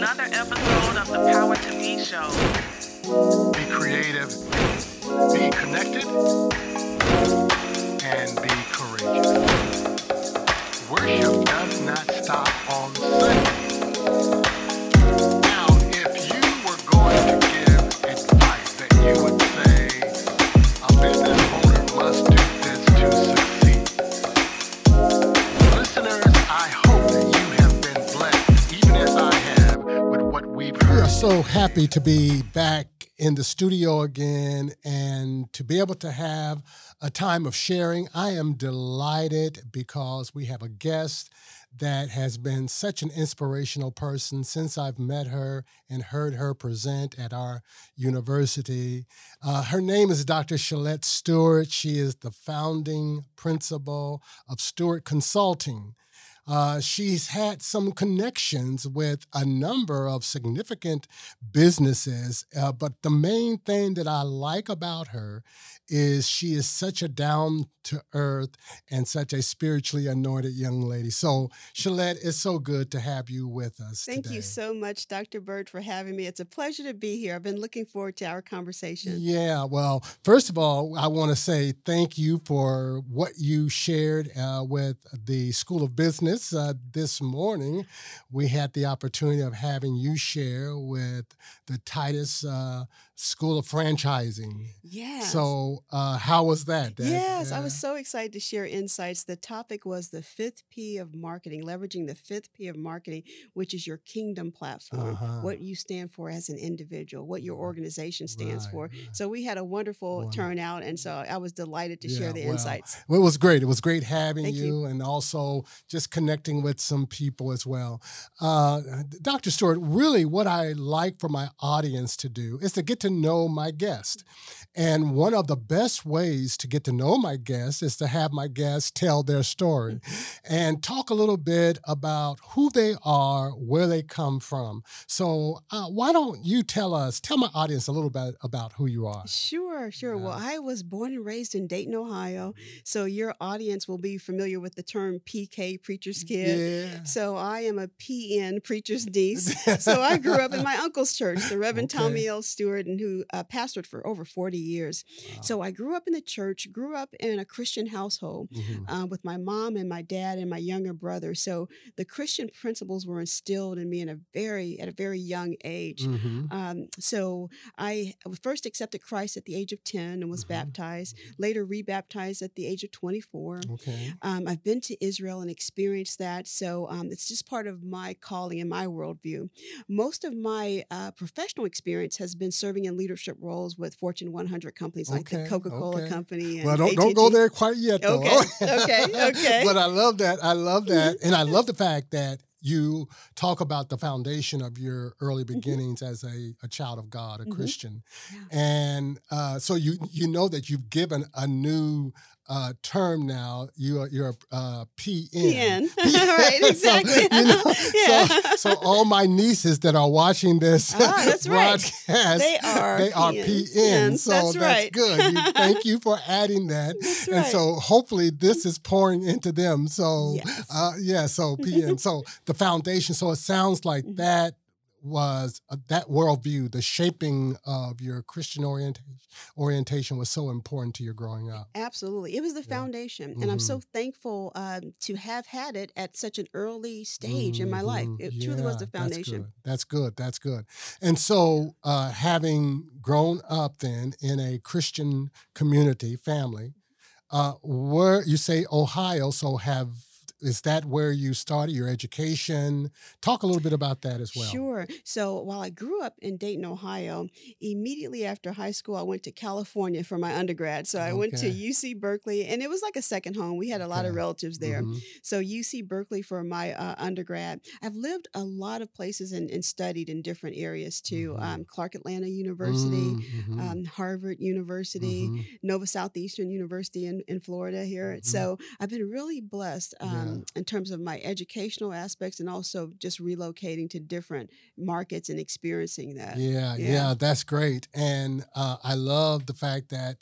another episode of the Power2B Show. Be creative, be connected, and be courageous. Worship does not stop on Sunday. Happy to be back in the studio again and to be able to have a time of sharing. I am delighted because we have a guest that has been such an inspirational person since I've met her and heard her present at our university. Uh, her name is Dr. Shelette Stewart. She is the founding principal of Stewart Consulting. Uh, she's had some connections with a number of significant businesses, uh, but the main thing that I like about her is she is such a down to earth and such a spiritually anointed young lady. So, Shelette, it's so good to have you with us. Thank today. you so much, Dr. Bird, for having me. It's a pleasure to be here. I've been looking forward to our conversation. Yeah, well, first of all, I want to say thank you for what you shared uh, with the School of Business uh, this morning. We had the opportunity of having you share with the Titus uh, School of Franchising. Yes. So, uh, how was that? That- Yes, I uh, was so excited to share insights. The topic was the fifth P of marketing, leveraging the fifth P of marketing, which is your kingdom platform, Uh-huh. what you stand for as an individual, what your organization stands Right, for. So we had a wonderful turnout, and so I was delighted to Yeah, share the insights. Well, it was great. It was great having you, you. and also just connecting with some people as well. Uh, Dr. Stewart, really what I like for my audience to do is to get to know my guest. And one of the best ways to get to know my guest is to have my guest tell their story Mm-hmm. and talk a little bit about who they are, where they come from. So, uh, why don't you tell us, tell my audience a little bit about who you are? Sure, sure. Well, I was born and raised in Dayton, Ohio. So your audience will be familiar with the term PK, preacher's kid. Yeah. So I am a PN, preacher's niece. so I grew up in my uncle's church, the Reverend Okay. Tommy L. Stewart, and who uh, pastored for over 40 years. Wow. So I grew up in the church, grew up in a Christian household. Mhm. Uh, with my mom and my dad and my younger brother, so the Christian principles were instilled in me in a very at a very young age. Mhm. Um, so I first accepted Christ at the age of 10 and was Mhm. baptized, later rebaptized at the age of 24. Okay. Um, I've been to Israel and experienced that. So um, it's just part of my calling and my worldview. Most of my uh, professional experience has been serving in leadership roles with Fortune 100 companies like Okay, the Coca Cola okay. Company. And Well, don't don't go there quite yet, though. Okay, okay, okay. but I love that. I love that, and I love the fact that you talk about the foundation of your early beginnings as a, a child of God, a Mhm. Christian, Yeah. and uh, so you you know that you've given a new uh, term now. You are you're a uh, PN. PN. Right, So, exactly. you know, Yeah. so, so all my nieces that are watching this Ah, that's right. broadcast, They are they are PNs. PN. So That's right. good. You, thank you for adding that. That's And right. so hopefully this is pouring into them. So Yes. uh, yeah, so PN. so the foundation. So it sounds like Mhm. that was uh, that worldview, the shaping of your Christian orientation orientation was so important to your growing up. Absolutely. It was the Yeah. foundation. And I'm Mhm. so thankful um, to have had it at such an early stage in my life. Mhm. It truly was the foundation. That's good. That's good. That's good. And so, uh, having grown up then in a Christian community family, uh, where you say Ohio, so have is that where you started your education? Talk a little bit about that as well. Sure. So while I grew up in Dayton, Ohio, immediately after high school, I went to California for my undergrad. So I went to UC Berkeley, and it was like a second home. We had a lot of relatives there. Mhm. So UC Berkeley for my uh, undergrad. I've lived a lot of places and, and studied in different areas too. Mhm. Um, Clark Atlanta University, Mhm. um, Harvard University, Mhm. Nova Southeastern University in, in Florida here. Mhm. So I've been really blessed um, Yeah. In terms of my educational aspects and also just relocating to different markets and experiencing that. Yeah, yeah, Yeah. that's great. And uh, I love the fact that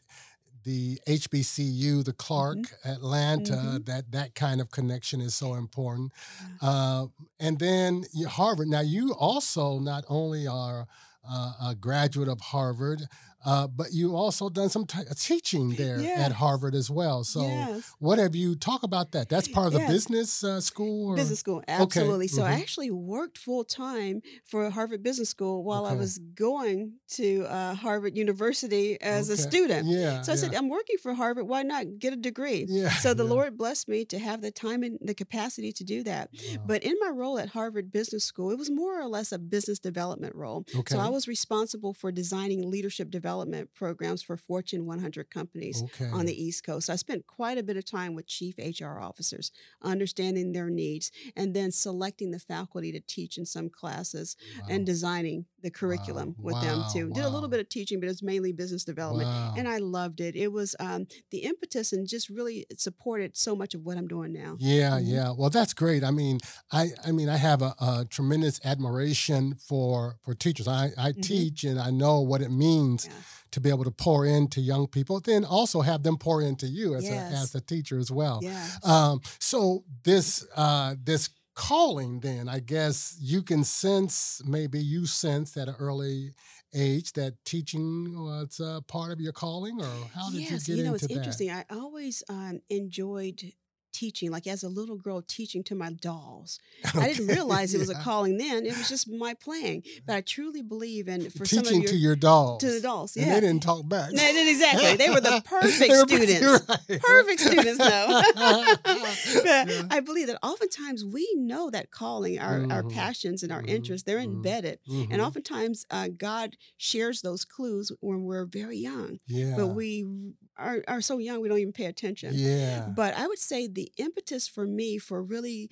the HBCU, the Clark, Atlanta, Mhm. that that kind of connection is so important. Uh, and then Harvard. Now, you also not only are uh, a graduate of Harvard, uh, but you also done some t- teaching there Yeah. at Harvard as well. So, Yes. what have you talk about that? That's part of the business uh, school. Or? Business school, absolutely. So I mhm. actually worked full time for Harvard Business School while I was going to uh, Harvard University as a student. Yeah. So I said. I'm working for Harvard. Why not get a degree? yeah. So the yeah. Lord blessed me to have the time and the capacity to do that. Wow. But in my role at Harvard Business School, it was more or less a business development role. okay. So I was responsible for designing leadership development programs for Fortune 100 companies okay. on the East Coast. I spent quite a bit of time with chief HR officers, understanding their needs, and then selecting the faculty to teach in some classes and designing the curriculum with them Wow, too. Did a little bit of teaching, but it was mainly business development. Wow. And I loved it. It was um, the impetus and just really supported so much of what I'm doing now. Yeah, Mhm. yeah. Well, that's great. I mean, I, I mean, I have a, a tremendous admiration for for teachers. I, I Mhm. teach, and I know what it means Yeah. to be able to pour into young people. Then also have them pour into you as Yes. a as a teacher as well. Yeah. Um, so this uh, this calling, then I guess you can sense maybe you sense at an early age that teaching was a part of your calling, or how did yes, you get know, into it's that? interesting. I always um, enjoyed teaching, like as a little girl, teaching to my dolls. I didn't realize it was a calling then. It was just my playing. But I truly believe, and for some of your, to your dolls. to the dolls, And yeah. they didn't talk back. No, they exactly. They were the perfect were- students. right. Perfect students, though. Yeah. I believe that oftentimes we know that calling, our, our Mhm. passions and our Mhm. interests, they're Mhm. embedded. And Mhm. oftentimes uh, God shares those clues when we're very young. yeah. But we are, are so young, we don't even pay attention. yeah. But I would say the impetus for me for really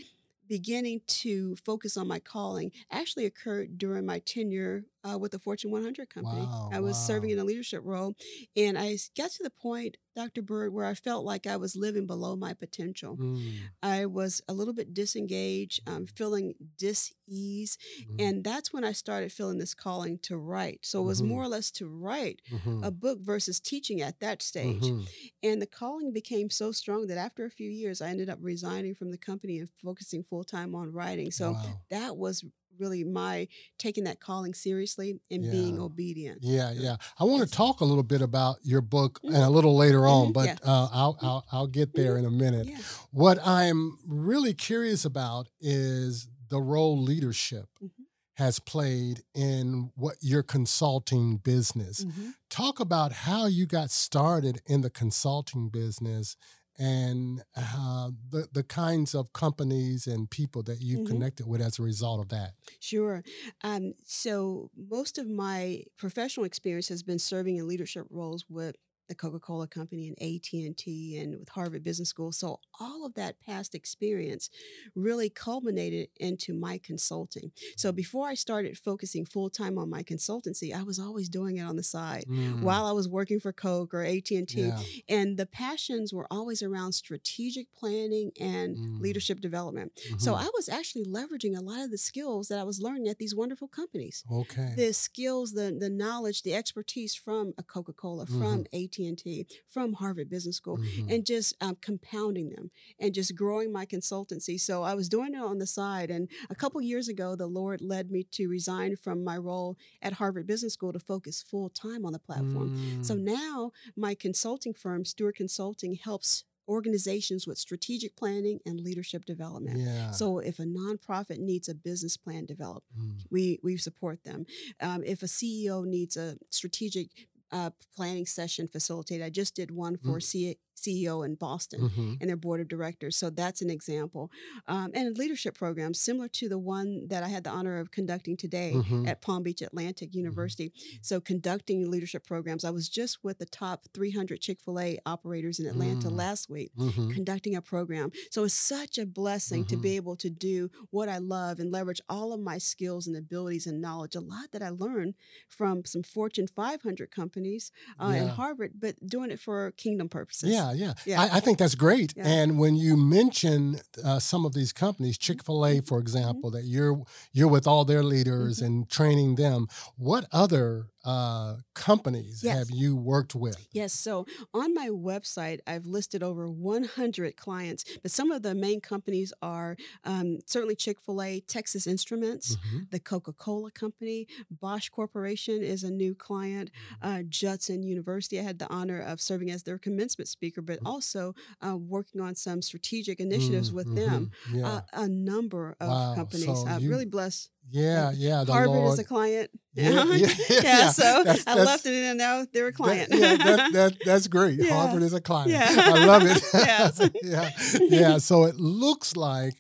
beginning to focus on my calling actually occurred during my tenure uh, with the Fortune 100 company. Wow, I was serving in a leadership role, and I got to the point, Dr. Bird, where I felt like I was living below my potential. Mm, I was a little bit disengaged, um, feeling dis-ease, mhm, and that's when I started feeling this calling to write. So it was Mhm. more or less to write mhm, a book versus teaching at that stage. mhm. And the calling became so strong that after a few years, I ended up resigning from the company and focusing full time on writing. So Wow. that was really my taking that calling seriously and being obedient. Yeah, yeah. I want to talk a little bit about your book Mhm. and a little later on, Mhm, but yeah. uh, I'll, I'll I'll get there in a minute. Yeah. What I'm really curious about is the role leadership Mhm. has played in what your consulting business. Talk about how you got started in the consulting business and uh, the the kinds of companies and people that you've Mhm. connected with as a result of that. Sure. Um, so most of my professional experience has been serving in leadership roles with the Coca-Cola Company and AT&T and with Harvard Business School. So all of that past experience really culminated into my consulting. So before I started focusing full-time on my consultancy, I was always doing it on the side Mm, while I was working for Coke or AT&T. yeah. And the passions were always around strategic planning and Mm. leadership development. So mhm. I was actually leveraging a lot of the skills that I was learning at these wonderful companies. okay. The skills, the the knowledge, the expertise from a Coca Cola, from AT and T, from Harvard Business School, Mhm. and just um, compounding them and just growing my consultancy. So I was doing it on the side. And a couple years ago, the Lord led me to resign from my role at Harvard Business School to focus full time on the platform. So Mm, now my consulting firm, Stewart Consulting, helps organizations with strategic planning and leadership development. yeah. So if a nonprofit needs a business plan developed, Mm, we we support them. Um, if a CEO needs a strategic uh, planning session facilitated, I just did one for C- CEO in Boston mhm. and their board of directors. So that's an example. Um, and leadership programs similar to the one that I had the honor of conducting today Mhm. at Palm Beach Atlantic University. So conducting leadership programs. I was just with the top 300 Chick Fil A operators in Atlanta Mm. last week Mhm. conducting a program. So it's such a blessing to Mhm. be able to do what I love and leverage all of my skills and abilities and knowledge. A lot that I learned from some Fortune 500 companies uh, Yeah. and Harvard, but doing it for kingdom purposes. Yeah, yeah. Yeah. I, I think that's great. Yeah. And when you mention uh, some of these companies, Chick Fil A, for example, that you're you're with all their leaders Mhm. and training them. What other uh, companies Yes. have you worked with? Yes. So on my website, I've listed over 100 clients, but some of the main companies are um, certainly Chick fil A, Texas Instruments, Mhm. the Coca Cola Company, Bosch Corporation is a new client, uh, Judson University. I had the honor of serving as their commencement speaker, but also uh, working on some strategic initiatives Mm, with them. mhm. Yeah, Uh, a number of Wow. companies. So you- really blessed. yeah, yeah. Harvard Lord, is a client. Yeah, yeah, yeah, yeah. So That's- I that's- left it in, and now they're a client. That, yeah, that, that, that's great. Harvard is a client. Yeah. I love it. Yes. yeah, yeah. So it looks like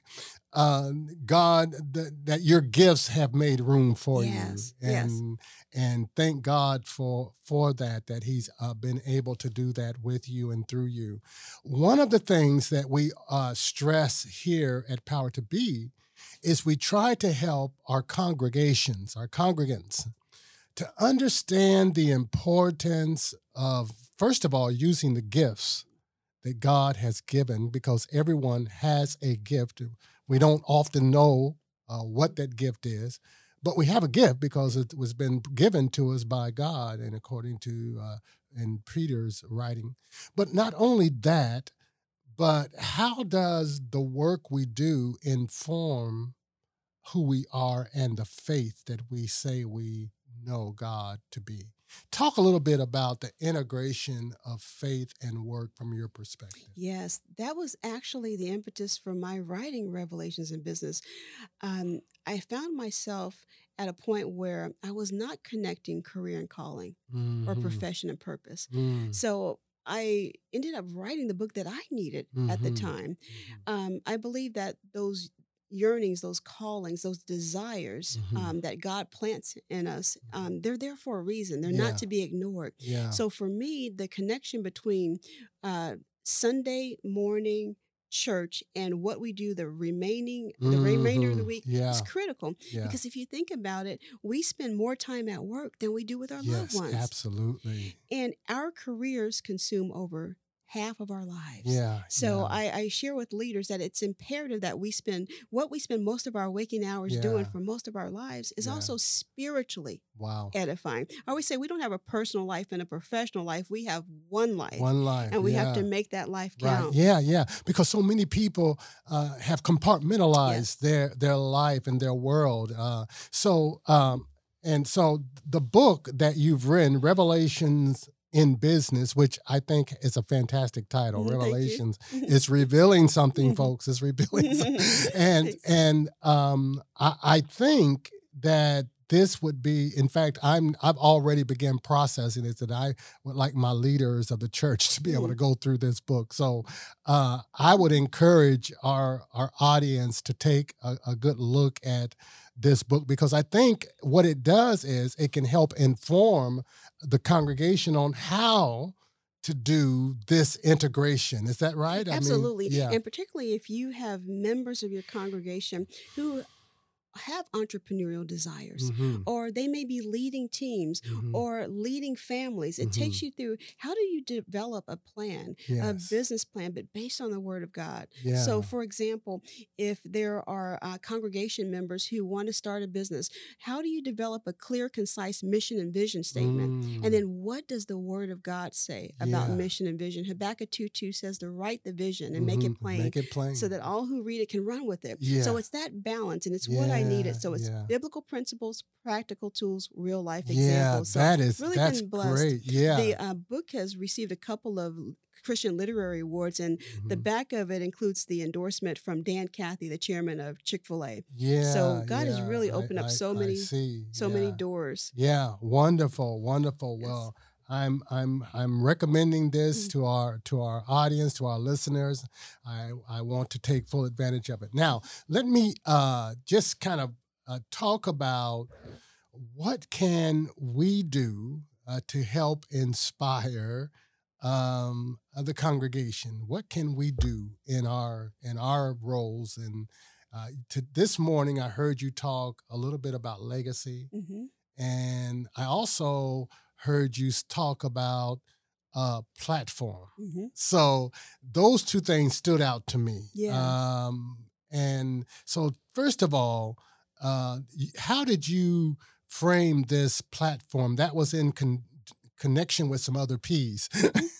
uh, God that, that your gifts have made room for Yes, you, yes. and and thank God for for that that He's uh, been able to do that with you and through you. One of the things that we uh, stress here at Power2B is we try to help our congregations, our congregants, to understand the importance of, first of all, using the gifts that God has given, because everyone has a gift. We don't often know uh, what that gift is, but we have a gift because it was been given to us by God, and according to uh, in Peter's writing. But not only that, but how does the work we do inform who we are and the faith that we say we know God to be? Talk a little bit about the integration of faith and work from your perspective. Yes, that was actually the impetus for my writing Revelations in Business. Um, I found myself at a point where I was not connecting career and calling or Mhm. profession and purpose. Mm, So I ended up writing the book that I needed at the Mhm. time. mhm. Um, I believe that those yearnings, those callings, those desires Mhm. um, that God plants in us, um, they're there for a reason. They're Yeah. not to be ignored. Yeah. So for me, the connection between uh, Sunday morning church and what we do the remaining the remainder of the Mhm. week Yeah. is critical yeah. because if you think about it we spend more time at work than we do with our loved ones absolutely. and our careers consume over half of our lives Yeah. so yeah. I, I share with leaders that it's imperative that we spend what we spend most of our waking hours doing for most of our lives is Yeah. also spiritually wow. edifying. I always say we don't have a personal life and a professional life. We have one life. One life. and we have to make that life Right. count. Yeah, yeah. Because so many people uh, have compartmentalized their their life and their world. Uh, so um, and so the book that you've written, Revelations in Business, which I think is a fantastic title, Mhm. Revelations, is revealing something, Mhm. folks. It's revealing, something. and and um, I, I think that this would be in fact i'm i've already begun processing it that i would like my leaders of the church to be able Mm. to go through this book so uh, i would encourage our our audience to take a, a good look at this book because i think what it does is it can help inform the congregation on how to do this integration is that right I mean, Absolutely. yeah And particularly if you have members of your congregation who have entrepreneurial desires. Mhm, Or they may be leading teams mhm. or leading families. It takes you through how do you develop a plan, a business plan, but based on the Word of God. yeah. So, for example, if there are uh, congregation members who want to start a business, how do you develop a clear, concise mission and vision statement? Mm, And then, what does the Word of God say about Yeah. mission and vision? Habakkuk 2 2 says to write the vision and make mhm, it plain. Make it plain. So that all who read it can run with it. Yeah. So it's that balance, and it's what I needed. So it's yeah. biblical principles, practical tools, real life yeah, examples. So that is really that's been blessed. great. Yeah. the uh, book has received a couple of Christian literary awards, and the Mhm. back of it includes the endorsement from Dan Cathy, the chairman of Chick Fil A. yeah. so God has yeah, really I- opened up so I many- see. So yeah. many doors. Yeah, wonderful, wonderful. Yes. Well, I'm I'm I'm recommending this Mhm. to our to our audience, to our listeners. I I want to take full advantage of it. Now, let me uh, just kind of uh, talk about what can we do uh, to help inspire um, the congregation. What can we do in our in our roles? And uh, to this morning, I heard you talk a little bit about legacy. hmm And I also heard you talk about uh, platform. hmm So those two things stood out to me. Yeah. Um, and so, first of all, uh, how did you frame this platform, that was in con- connection with some other P's.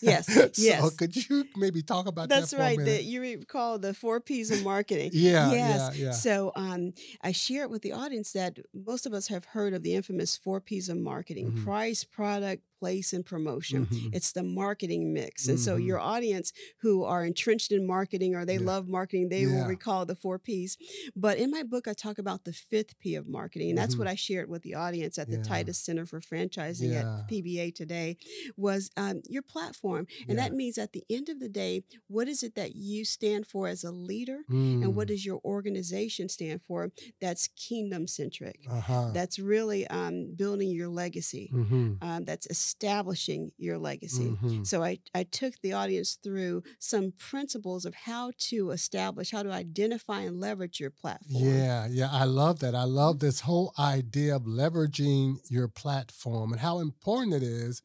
Yes, so yes. could you maybe talk about That's that for right. The, you recall the four P's of marketing. yeah, yes. yeah, yeah. So um, I it with the audience that most of us have heard of the infamous four P's of marketing Mhm. price, product, place, and promotion. Mhm. It's the marketing mix. And so Mhm. your audience who are entrenched in marketing or they Yeah. love marketing, they will recall the four P's. But in my book, I talk about the fifth P of marketing. And that's Mhm. what I shared with the audience at the Yeah. Titus Center for Franchising Yeah. at PBA today was um, your platform. And Yeah. that means at the end of the day, what is it that you stand for as a leader? Mm. And what does your organization stand for? That's kingdom centric. uh-huh. That's really um, building your legacy. mm-hmm. Um, that's establishing your legacy. Mm-hmm. So I, I took the audience through some principles of how to establish, how to identify and leverage your platform. Yeah, yeah, I love that. I love this whole idea of leveraging your platform and how important it is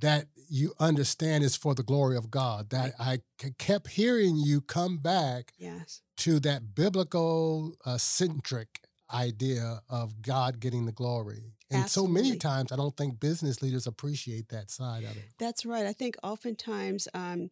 that you understand it's for the glory of God. That I kept hearing you come back Yes. to that biblical uh, centric idea of God getting the glory. And so many times I don't think business leaders appreciate that side of it. That's right. I think oftentimes um,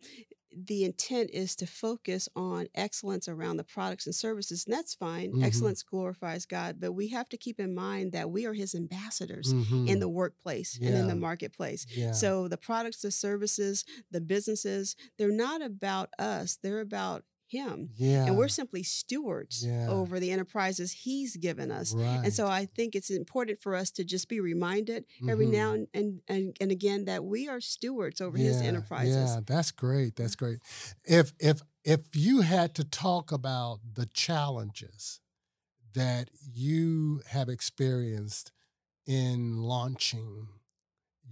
the intent is to focus on excellence around the products and services, and that's fine. Mhm. Excellence glorifies God, but we have to keep in mind that we are His ambassadors in Mhm. the workplace and in the marketplace. yeah. So the products, the services, the businesses, they're not about us, they're about Him. yeah. And we're simply stewards Yeah. over the enterprises He's given us. right. And so I think it's important for us to just be reminded every Mhm. now and, and, and, and again that we are stewards over his enterprises. Yeah, that's great. That's great. If if if you had to talk about the challenges that you have experienced in launching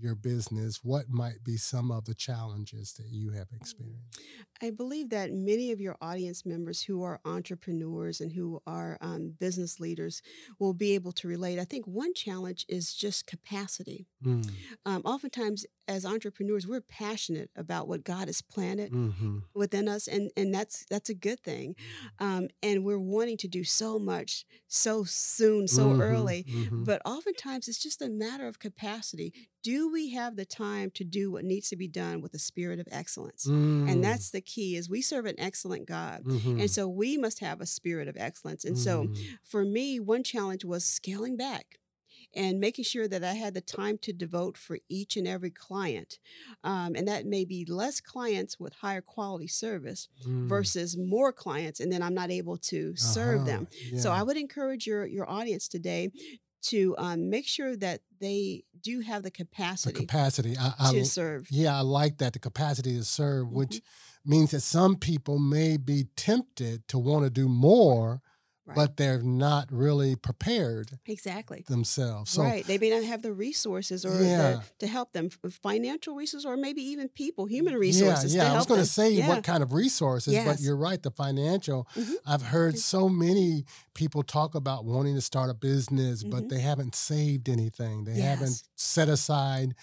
your business, what might be some of the challenges that you have experienced? I believe that many of your audience members who are entrepreneurs and who are um, business leaders will be able to relate. I think one challenge is just capacity. Mm, Um, oftentimes, as entrepreneurs, we're passionate about what God has planted hmm within us, and and that's that's a good thing. Um, and we're wanting to do so much so soon, so Mhm, early. mhm. But oftentimes it's just a matter of capacity. Do we have the time to do what needs to be done with a spirit of excellence? Mm, And that's the key is we serve an excellent God. And so we must have a spirit of excellence. And so mhm. for me, one challenge was scaling back and making sure that I had the time to devote for each and every client. Um, and that may be less clients with higher quality service Mm, versus more clients, and then I'm not able to serve uh-huh, them. So. I would encourage your your audience today to um, make sure that they do have the capacity. the capacity capacity. I, I, to serve. Yeah, I like that the capacity to serve, Mm-hmm. which means that some people may be tempted to want to do more, Right. but they're not really prepared Exactly. themselves. So right. They may not have the resources or Yeah. the, to help them, financial resources, or maybe even people, human resources. yeah. to I was going to say Yeah. what kind of resources, but you're right. The financial. Mhm. I've heard so many people talk about wanting to start a business, but Mhm. they haven't saved anything. They haven't set aside,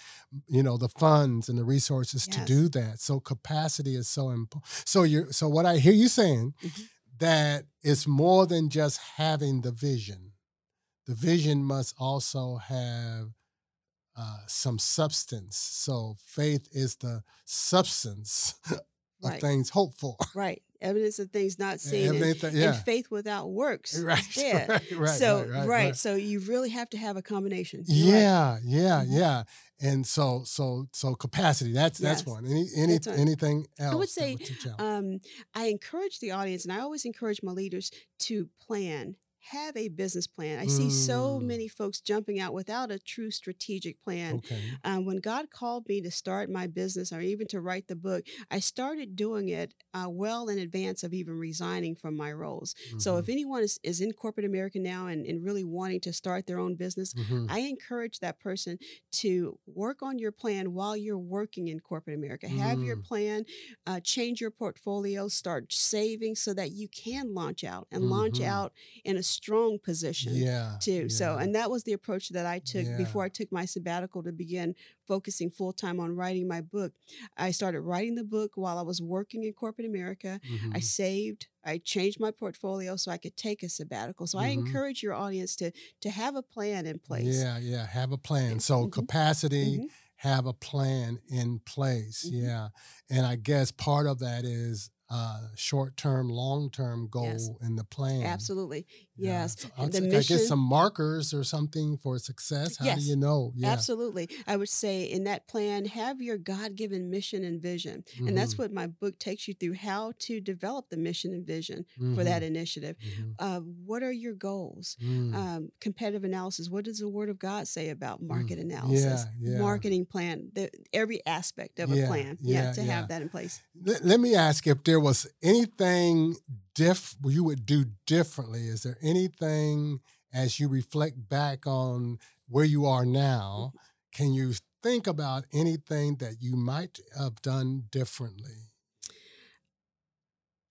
you know, the funds and the resources to do that. So capacity is so important. So you're so what I hear you saying Mhm. That it's more than just having the vision. The vision must also have uh, some substance. So faith is the substance of Right. things hoped for. Right. Evidence of things not seen. and- and, yeah. faith without works Right, dead. right, right, so right, right. So you really have to have a combination. Yeah, yeah, Mhm. yeah. And so so so capacity, that's that's one. Any any That's anything else? I would say, would? Um, I encourage the audience, and I always encourage my leaders to plan. Have a business plan. I see so Mm. many folks jumping out without a true strategic plan. okay. Um, when God called me to start my business or even to write the book, I started doing it uh, well in advance of even resigning from my roles. So if Mhm, anyone is, is in corporate America now and, and really wanting to start their own business, mhm. I encourage that person to work on your plan while you're working in corporate America. Have your Mm. plan, uh, change your portfolio, start saving so that you can launch out and launch Mhm. out in a strong position Yeah. too. So, and that was the approach that I took Yeah. before I took my sabbatical to begin focusing full time on writing my book. I started writing the book while I was working in corporate America. I Mhm. saved, I changed my portfolio so I could take a sabbatical. So I Mhm. encourage your audience to to have a plan in place. Yeah, yeah. Have a plan. So Mhm. capacity, Mhm. have a plan in place. Mhm. Yeah. And I guess part of that is uh, short term, long term goal Yes. in the plan. Absolutely. Yeah. Yes. So I, the think I guess some markers or something for success. How Yes. do you know? Yeah. Absolutely. I would say in that plan, have your God given mission and vision. And that's Mhm. what my book takes you through how to develop the mission and vision for that initiative. Mhm. Uh, what are your goals? Mm. Um, competitive analysis. What does the Word of God say about market Mm. analysis? Yeah, yeah. Marketing plan. The, every aspect of a Yeah, plan. yeah, to yeah. have that in place. Let, let me ask if there was anything diff you would do differently. Is there anything as you reflect back on where you are now? Can you think about anything that you might have done differently?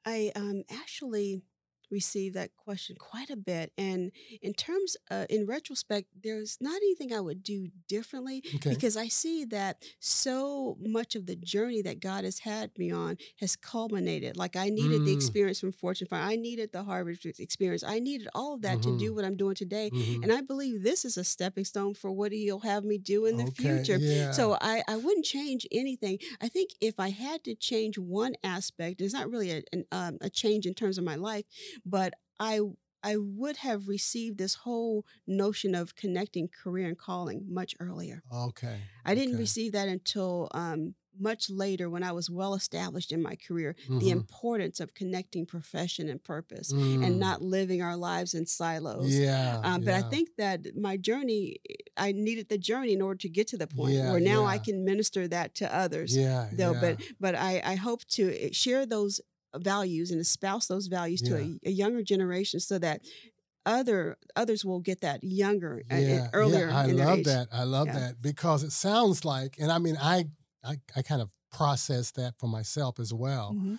I um, actually received that question quite a bit. And in terms, uh, in retrospect, there's not anything I would do differently Okay. because I see that so much of the journey that God has had me on has culminated. Like I needed the Mm. experience from Fortune 5. I needed the Harvard experience. I needed all of that to do Mhm. what I'm doing today. Mhm. And I believe this is a stepping stone for what He'll have me do in the Okay, future. Yeah. So I, I wouldn't change anything. I think if I had to change one aspect, it's not really a, an, um, a change in terms of my life, but I I would have received this whole notion of connecting career and calling much earlier. okay. I didn't okay. receive that until um, much later when I was well established in my career. The Mhm. importance of connecting profession and purpose Mm. and not living our lives in silos. Yeah. Um, But I think that my journey, I needed the journey in order to get to the point Yeah, where now I can minister that to others. Yeah. Though, yeah. but but I, I hope to eh, share those values and espouse those values to Yeah. a, a younger generation so that other others will get that younger uh, and earlier. Yeah, I in their love age. that. I love Yeah. that because it sounds like, and I mean, I, I, I kind of process that for myself as well. Mhm.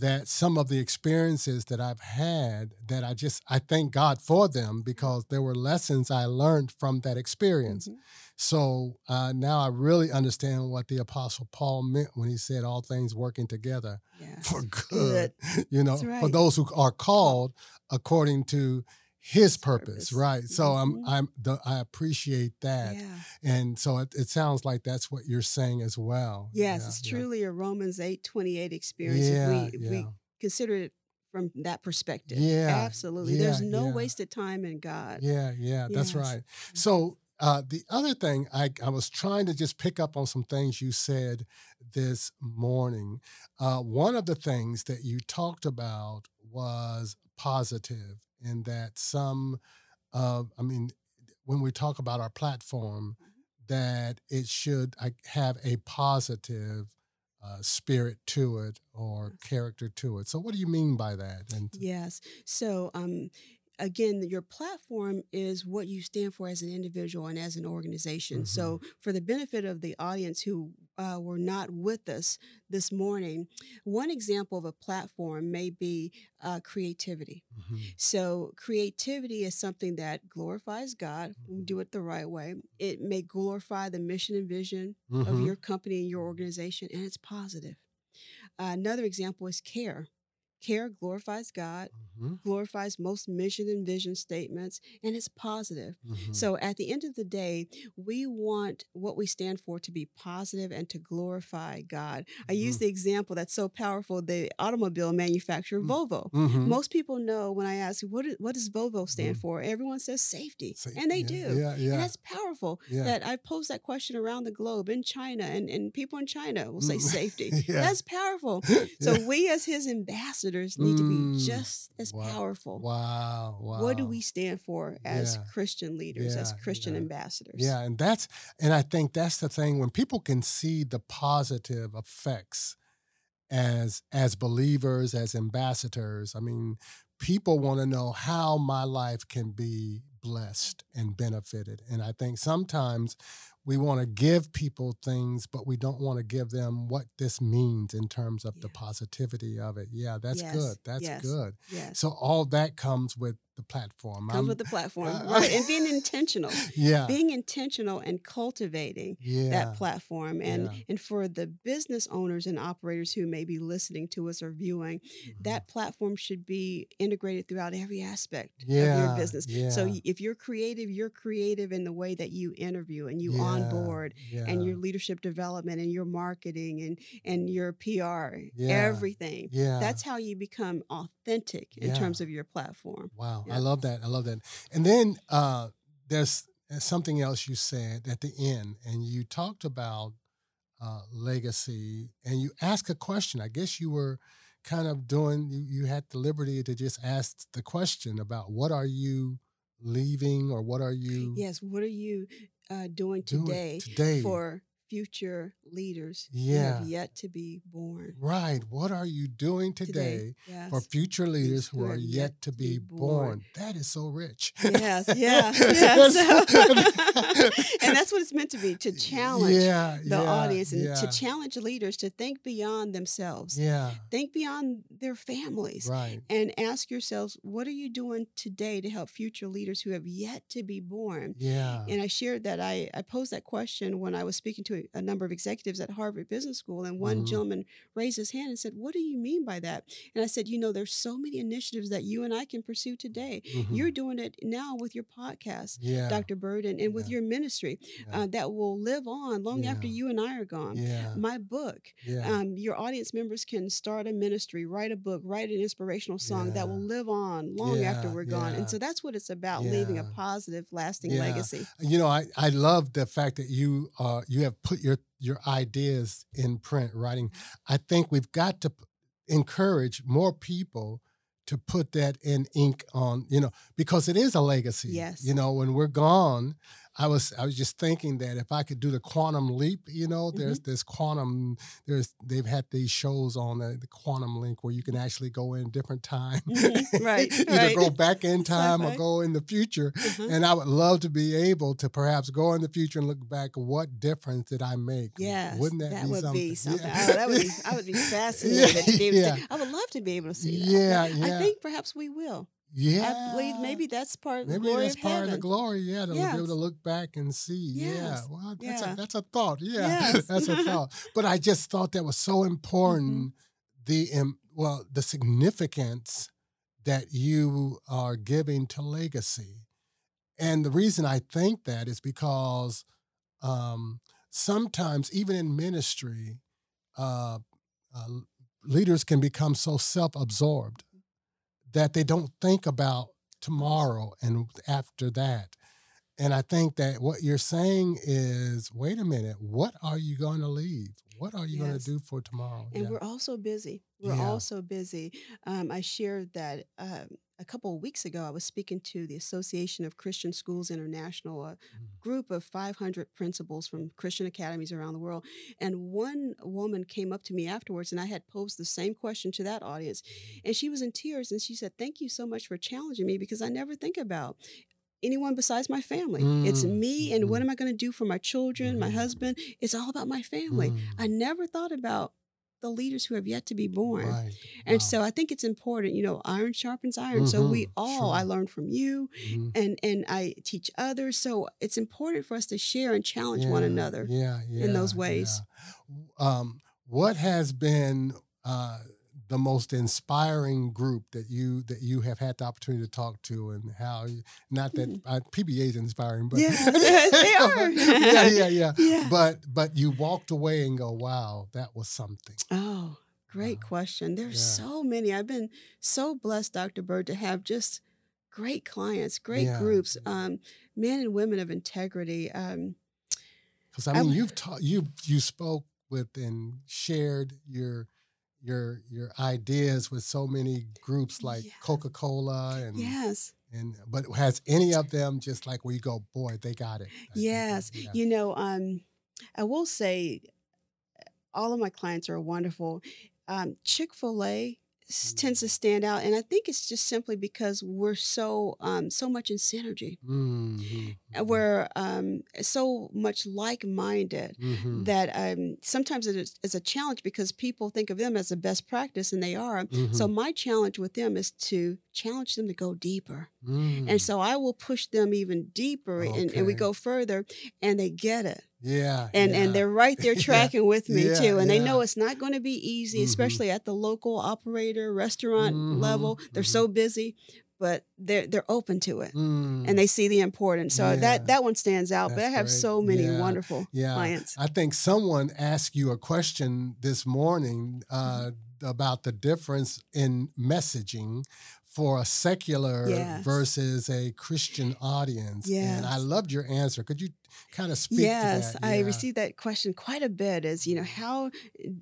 That some of the experiences that I've had, that I just, I thank God for them because there were lessons I learned from that experience. Mhm. So uh, now I really understand what the Apostle Paul meant when he said all things working together Yeah. for good, Good. you know, That's for those who are called according to his purpose, purpose. right? So I'm Mhm. I'm the, I appreciate that, Yeah. and so it, it sounds like that's what you're saying as well. Yes, Yeah, it's yeah. truly a Romans eight twenty eight experience. Yeah, if we, yeah. we consider it from that perspective. Yeah, Absolutely. There's no yeah. wasted time in God. Yeah, yeah, that's right. So uh, the other thing, I, I was trying to just pick up on some things you said this morning. Uh, one of the things that you talked about was positive, in that some, uh, I mean, when we talk about our platform, that it should have a positive uh, spirit to it or character to it. So, what do you mean by that? And Yes. So, um, again, your platform is what you stand for as an individual and as an organization. So, for the benefit of the audience who uh, were not with us this morning, one example of a platform may be uh, creativity. Mhm. So, creativity is something that glorifies God. when We do it the right way. It may glorify the mission and vision of Mhm. your company and your organization, and it's positive. Uh, another example is care. Care glorifies God, Mhm. glorifies most mission and vision statements, and it's positive. Mhm. So at the end of the day, we want what we stand for to be positive and to glorify God. I use Mhm. the example that's so powerful the automobile manufacturer Mm. Volvo. Mhm. Most people know when I ask, what, is, what does Volvo stand for? Everyone says safety, Say- and they yeah, do. Yeah, yeah. And that's powerful that I pose that question around the globe in China, and, and people in China will say safety. That's powerful. So we, as his ambassadors, need to Mm. be just as Wow. powerful. Wow, wow. What do we stand for as Yeah. Christian leaders, as Christian yeah. ambassadors? Yeah, and that's and I think that's the thing when people can see the positive effects as as believers, as ambassadors. I mean, people want to know how my life can be blessed and benefited. And I think sometimes we want to give people things, but we don't want to give them what this means in terms of the positivity of it. Yeah, that's Yes, good. That's yes. good. Yes. So all that comes with the platform. Comes I'm- with the platform. uh, right. And being intentional. yeah, Being intentional and cultivating yeah, that platform and yeah. and for the business owners and operators who may be listening to us or viewing mhm. that platform should be integrated throughout every aspect of your business so yeah. if you're creative you're creative in the way that you interview and you yeah, onboard yeah. and your leadership development and your marketing and and your PR Yeah, everything yeah. that's how you become authentic in Yeah. terms of your platform Wow, I Yeah. love that. I love that. And then uh, there's something else you said at the end, and you talked about uh, legacy, and you asked a question. I guess you were kind of doing. You, you had the liberty to just ask the question about what are you leaving, or what are you yes what are you uh, doing doing today today? for future leaders who have yet to be born right. What are you doing today? Yes. For future leaders who are yet to be born. That is so rich. yes, yeah, yeah. So- and that's what it's meant to be to challenge yeah, the yeah, audience and yeah, to challenge leaders to think beyond themselves, Yeah, think beyond their families, right. and ask yourselves, what are you doing today to help future leaders who have yet to be born? Yeah. And I shared that I, I posed that question when I was speaking to a, a number of executives at Harvard Business School, and one Mhm. gentleman raised his hand and said, "What do you mean by that?" And I said, "You know, there's so many initiatives that you and I can pursue today. Mhm. You're doing it now with your podcast, yeah. Dr. Bird, and, and with Yeah. your ministry Yeah. uh, that will live on long after you and I are gone. My book, um, your audience members can start a ministry, write a book, write an inspirational song that will live on long after we're gone. And so that's what it's about leaving a positive, lasting legacy. you know, I, I love the fact that you uh you have put your your ideas in print writing. I think we've got to p- encourage more people to put that in ink on, you know, because it is a legacy. Yes. You know, when we're gone, I was I was just thinking that if I could do the quantum leap, you know, there's Mm-hmm. this quantum there's they've had these shows on the, the quantum link where you can actually go in different time. Mhm, right, Either right. go back in time or Sci-fi. go in the future. Uh-huh. And I would love to be able to perhaps go in the future and look back. What difference did I make? Yeah, wouldn't that, be would something? be something. Yeah. I, that would be, I would be fascinated to Yeah. I would love to be able to see that. Yeah, yeah. I think perhaps we will. Yeah, I believe maybe that's part of the maybe glory that's of part heaven. of the glory. Yeah, to be able to look back and see. Yeah, well, that's a that's a thought. Yeah, Yes. that's a thought. But I just thought that was so important. Mm-hmm. The um, well, the significance that you are giving to legacy, and the reason I think that is because um, sometimes even in ministry, uh, uh, leaders can become so self-absorbed that they don't think about tomorrow and after that. And I think that what you're saying is, wait a minute, what are you going to leave? What are you going to do for tomorrow? And Yeah. we're all so busy. We're Yeah. all so busy. Um, I shared that um, a couple of weeks ago. I was speaking to the Association of Christian Schools International, a Mhm. group of 500 principals from Christian academies around the world. And one woman came up to me afterwards, and I had posed the same question to that audience. And she was in tears, and she said, "Thank you so much for challenging me because I never think about." Anyone besides my family. It's Mm, me, and what mhm. am I going to do for my children, my Mhm. husband? It's all about my family. Mm, I never thought about the leaders who have yet to be born. right. And Wow. so I think it's important, you know, iron sharpens iron. So we Mhm, all, I sure. learn from you Mhm. and and I teach others. So it's important for us to share and challenge one another. yeah, in those ways. yeah. Um, what has been uh, the most inspiring group that you that you have had the opportunity to talk to, and how? Not that uh, PBA is inspiring, but Hmm. Yes, they are. yeah, yeah, yeah. Yeah. But but you walked away and go, wow, that was something. Oh, great Uh, question. There's yeah. so many. I've been so blessed, Dr. Bird, to have just great clients, great Yeah. groups, um, men and women of integrity. Um, Because I I mean, w- you've taught you you spoke with and shared your your your ideas with so many groups like Yeah. Coca Cola and yes. and but has any of them just like where you go, boy, they got it. Like, Yes. yeah. You know, um, I will say all of my clients are wonderful. Um, Chick A tends to stand out. And I think it's just simply because we're so um, so much in synergy. Mhm, uh, we're um, so much like-minded Mhm. that um, sometimes it is, is a challenge because people think of them as the best practice, and they are. So Mhm. my challenge with them is to challenge them to go deeper. Mm. And so I will push them even deeper and, and we go further and they get it. Yeah, And yeah. and they're right there Yeah. tracking with me Yeah, too. And they know it's not going to be easy, Mhm. especially at the local operator restaurant Mhm, level. They're mhm. so busy, but they're they're open to it. Mm. And they see the importance. So Yeah. that that one stands out. but I have great. so many Yeah. wonderful Yeah. clients. I think someone asked you a question this morning uh, Mm-hmm. about the difference in messaging for a secular Yes. versus a Christian audience. And I loved your answer. Could you kind of speak yes, to that? I Yeah. received that question quite a bit. Is you know how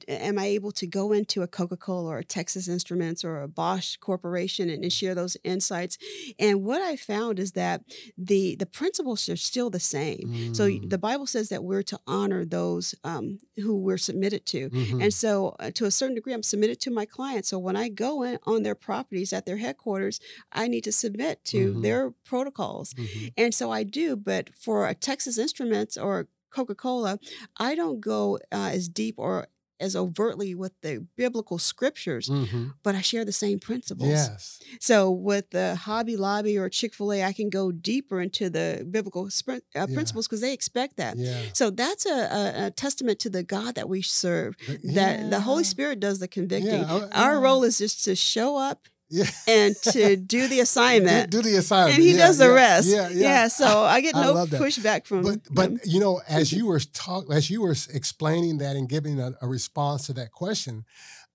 am I able to go into a Coca Cola or a Texas Instruments or a Bosch Corporation and, and share those insights? And what I found is that the the principles are still the same. So Mm. the Bible says that we're to honor those um, who we're submitted to. Mhm. And so, uh, to a certain degree, I'm submitted to my clients. So, when I go in on their properties at their headquarters, I need to submit to Mhm. their protocols. Mhm. And so I do, but for a Texas Instruments or Coca Cola, I don't go uh, as deep or as overtly with the biblical scriptures, Mhm. but I share the same principles. Yes. So with the Hobby Lobby or Chick fil A, I can go deeper into the biblical uh, Yeah. principles because they expect that. Yeah. So that's a, a, a testament to the God that we serve. That the Holy Spirit does the convicting. Yeah, Our role is just to show up Yeah. and to do the assignment Do, do the assignment. and he Yeah, does the yeah, rest. Yeah, yeah. so I get I no pushback from. but them. but you know as you were talk as you were explaining that and giving a, a response to that question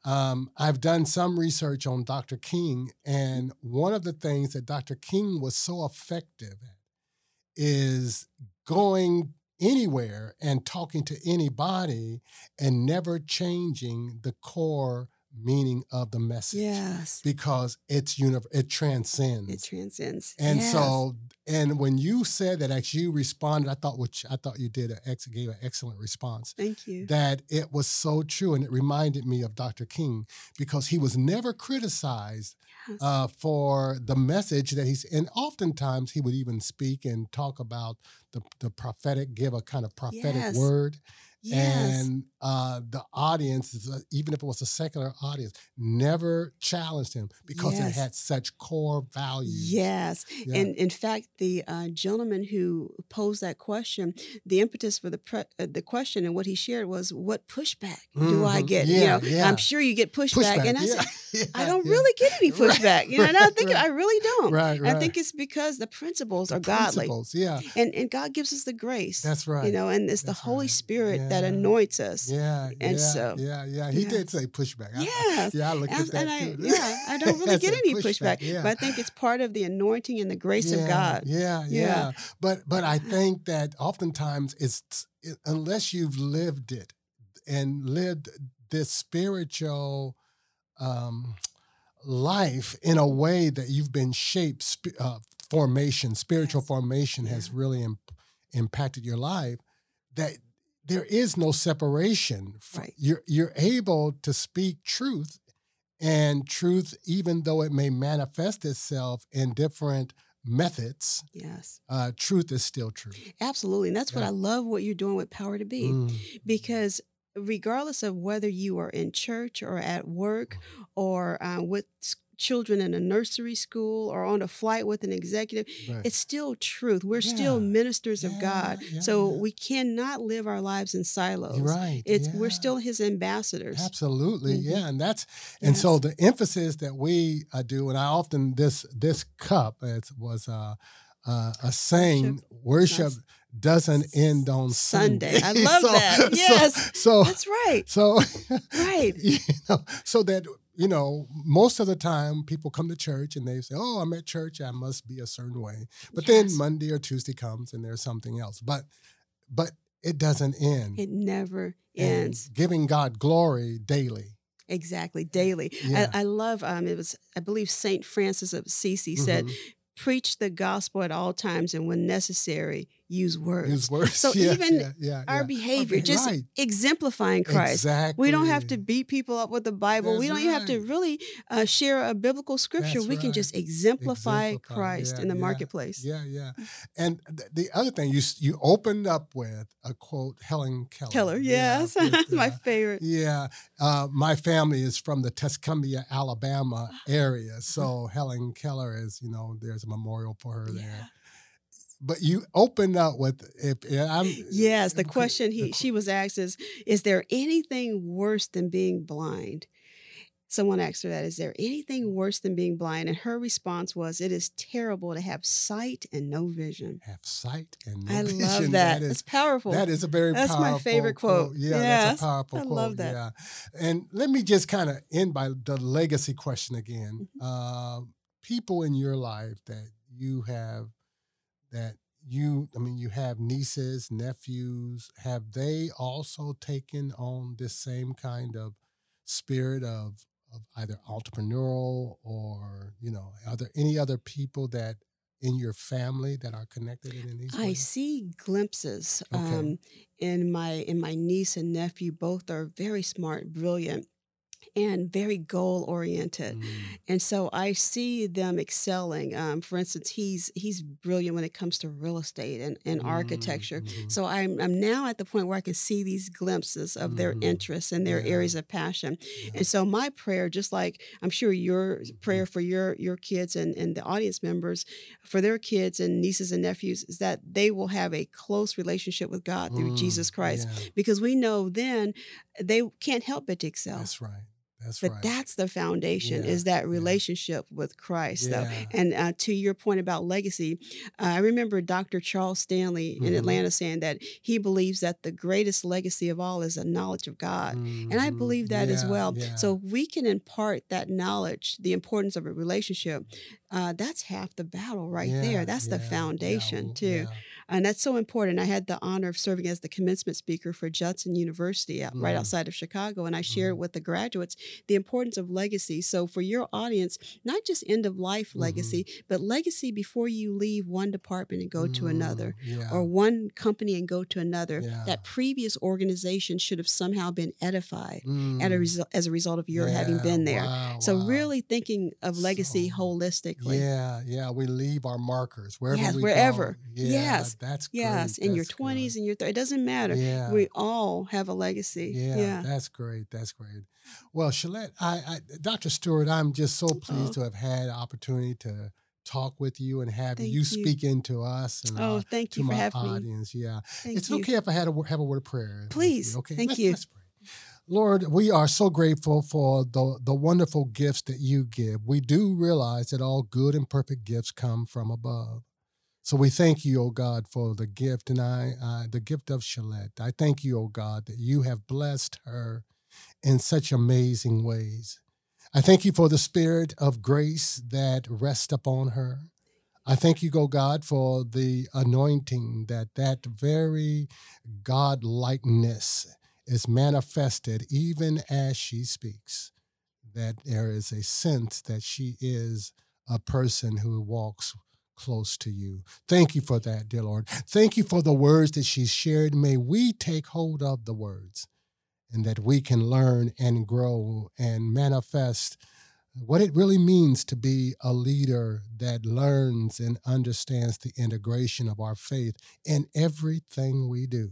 um, i've done some research on dr king and one of the things that dr king was so effective at is going anywhere and talking to anybody and never changing the core meaning of the message yes, because it's univ- it transcends it transcends. and Yes. so, and when you said that, as you responded, I thought which I thought you did an ex- gave an excellent response. thank you. That it was so true, and it reminded me of Dr. King because he was never criticized Yes. uh, for the message that he's. And oftentimes he would even speak and talk about the the prophetic, give a kind of prophetic Yes. word, yes. and uh, the audience, uh, even if it was a secular audience, never challenged him because it had such core values. Yes. Yeah. And in fact, the uh, gentleman who posed that question, the impetus for the pre- uh, the question and what he shared was, "What pushback do I Mhm. get?" Yeah, you know, yeah. I'm sure you get pushback, and I yeah, said, "I don't really get any Right, pushback." You know, and I think right. I really don't. Right, right. I think it's because the principles The are godly, principles, Yeah, and and God gives us the grace. that's right. You know, and it's the Holy right. Spirit that anoints us. yeah, and yeah, so- yeah, yeah. He did say pushback. I- I- yeah, I looked And, at that and I, too. yeah, I don't really get any pushback, Yeah. but I think it's part of the anointing and the grace of God. Yeah, yeah, Yeah. But but I think that oftentimes it's it, unless you've lived it and lived this spiritual um, life in a way that you've been shaped, uh, formation, spiritual formation has really imp- impacted your life. That there is no separation. Right. You're you're able to speak truth, and truth, even though it may manifest itself in different methods, Yes, uh, truth is still true. absolutely. And that's what I love what you're doing with Power2B. Mm. because regardless of whether you are in church or at work or uh, with children in a nursery school or on a flight with an executive Right. it's still truth we're still Yeah. ministers of god yeah, so yeah. we cannot live our lives in silos right. it's we're still his ambassadors Absolutely, Mhm. yeah, and that's and so the emphasis that we uh, do, and I often this this cup it was uh, uh, a saying, worship Nice. doesn't end on Sunday. Sunday. I love that. Yes. So, that's right so, right you know, so that you know, most of the time people come to church and they say, "Oh, I'm at church. I must be a certain way." But then Monday or Tuesday comes and there's something else. But but it doesn't end. it never And ends giving God glory daily. exactly daily Yeah. I, I love um it was i believe saint francis of assisi said Mhm. preach the gospel at all times and when necessary use words. Use words. So even yeah, yeah, Our yeah. behavior, Okay, just right. exemplifying Christ. Exactly. We don't have to beat people up with the Bible. we don't even have to really uh, share a biblical scripture. That's we can just exemplify, Exemplify, Christ in the marketplace. Yeah, yeah. And th- the other thing you you opened up with a quote Helen Keller. Keller, yes, with, my uh, favorite. Yeah, uh, my family is from the Tuscumbia, Alabama area, so Helen Keller is, you know, there's a memorial for her there. But you opened up with if I'm Yes, the question he she was asked is, is there anything worse than being blind? Someone asked her that, is there anything worse than being blind? And her response was, it is terrible to have sight and no vision. have sight and no vision. I vision. love that. is it's powerful. That is a very That's my favorite quote. Yeah, that's a powerful I quote. love that. Yeah. And let me just kind of end by the legacy question again. Mm-hmm. Uh, people in your life that you have, that you, I mean, you have nieces, nephews, have they also taken on this same kind of spirit of, of either entrepreneurial or, you know, are there any other people that in your family that are connected in these I ways? see glimpses Okay. um, in my in my niece and nephew. Both are very smart, brilliant, and very goal oriented. Mm. and so I see them excelling. Um, for instance, he's he's brilliant when it comes to real estate and, and architecture. Mhm. So I'm I'm now at the point where I can see these glimpses of their Mhm. interests and their Yeah. areas of passion. Yeah. And so my prayer, just like I'm sure your Mm-hmm. prayer for your your kids and, and the audience members, for their kids and nieces and nephews, is that they will have a close relationship with God through Mm, Jesus Christ. yeah, Because we know then they can't help but to excel. that's right. That's But right. that's the foundation Yeah, is that yeah. relationship with Christ, though. And uh, to your point about legacy, uh, I remember Dr. Charles Stanley in Mhm. Atlanta saying that he believes that the greatest legacy of all is a knowledge of God. And I Mhm. believe that as well. yeah. So we can impart that knowledge, the importance of a relationship, uh, that's half the battle right Yeah, there. That's the yeah, yeah, foundation too. Yeah. And that's so important. I had the honor of serving as the commencement speaker for Judson University out, right outside of Chicago. And I shared Mhm. with the graduates the importance of legacy. So for your audience, not just end of life Mm-hmm. legacy, but legacy before you leave one department and go to another. Mm, yeah. Or one company and go to another. Yeah. That previous organization should have somehow been edified at a Mm, result as a result of your having been there. wow, So wow. really thinking of legacy So, holistically. Yeah, yeah. We leave our markers wherever Yes, we wherever. go. Yeah, Yes, that's Yes, great. in your that's good. twenties and your thirties, it doesn't matter. Yeah. We all have a legacy. Yeah, Yeah. that's great. That's great. Well, Shelette, I, I, Dr. Stewart, I'm just so pleased Oh. to have had the opportunity to talk with you and have you you. speak into us and Oh, uh, thank to you for my having me. audience. Yeah, Thank it's you. okay if I had a, have a word of prayer. Please. Okay, Thank let's, you. Let's. Lord, we are so grateful for the, the wonderful gifts that you give. We do realize that all good and perfect gifts come from above. So we thank you, O God, for the gift and I, uh, the gift of Shelette. I thank you, O God, that you have blessed her in such amazing ways. I thank you for the spirit of grace that rests upon her. I thank you, O God, for the anointing that that very God likeness is manifested even as she speaks. That there is a sense that she is a person who walks close to you. Thank you for that, dear Lord. Thank you for the words that she shared. May we take hold of the words and that we can learn and grow and manifest what it really means to be a leader that learns and understands the integration of our faith in everything we do.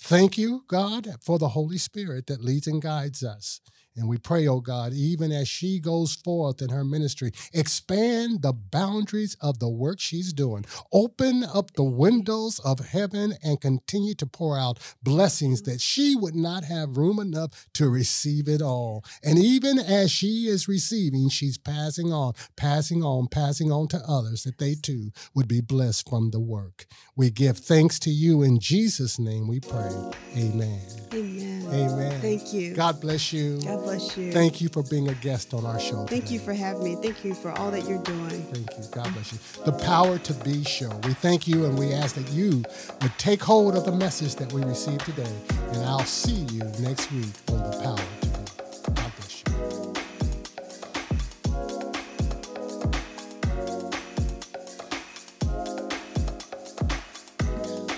Thank you, God, for the Holy Spirit that leads and guides us. And we pray, oh God, even as she goes forth in her ministry, expand the boundaries of the work she's doing. Open up the windows of heaven and continue to pour out blessings that she would not have room enough to receive it all. And even as she is receiving, she's passing on, passing on, passing on to others that they too would be blessed from the work. We give thanks to you in Jesus' name we pray. Amen. Amen. Amen. Thank you. God bless you. God bless you. Thank you for being a guest on our show. Thank today. you for having me. Thank you for all that you're doing. Thank you. God bless you. The Power2B Show. We thank you and we ask that you would take hold of the message that we received today. And I'll see you next week on The Power2B. God bless you.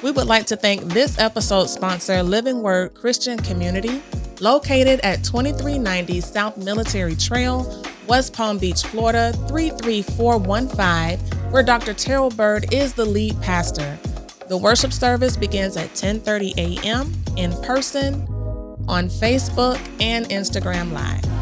We would like to thank this episode's sponsor, Living Word Christian Community, located at 2390 South Military Trail, West Palm Beach, Florida 33415, where Dr. Terrell Bird is the lead pastor. The worship service begins at 10:30 a.m. in person on Facebook and Instagram Live.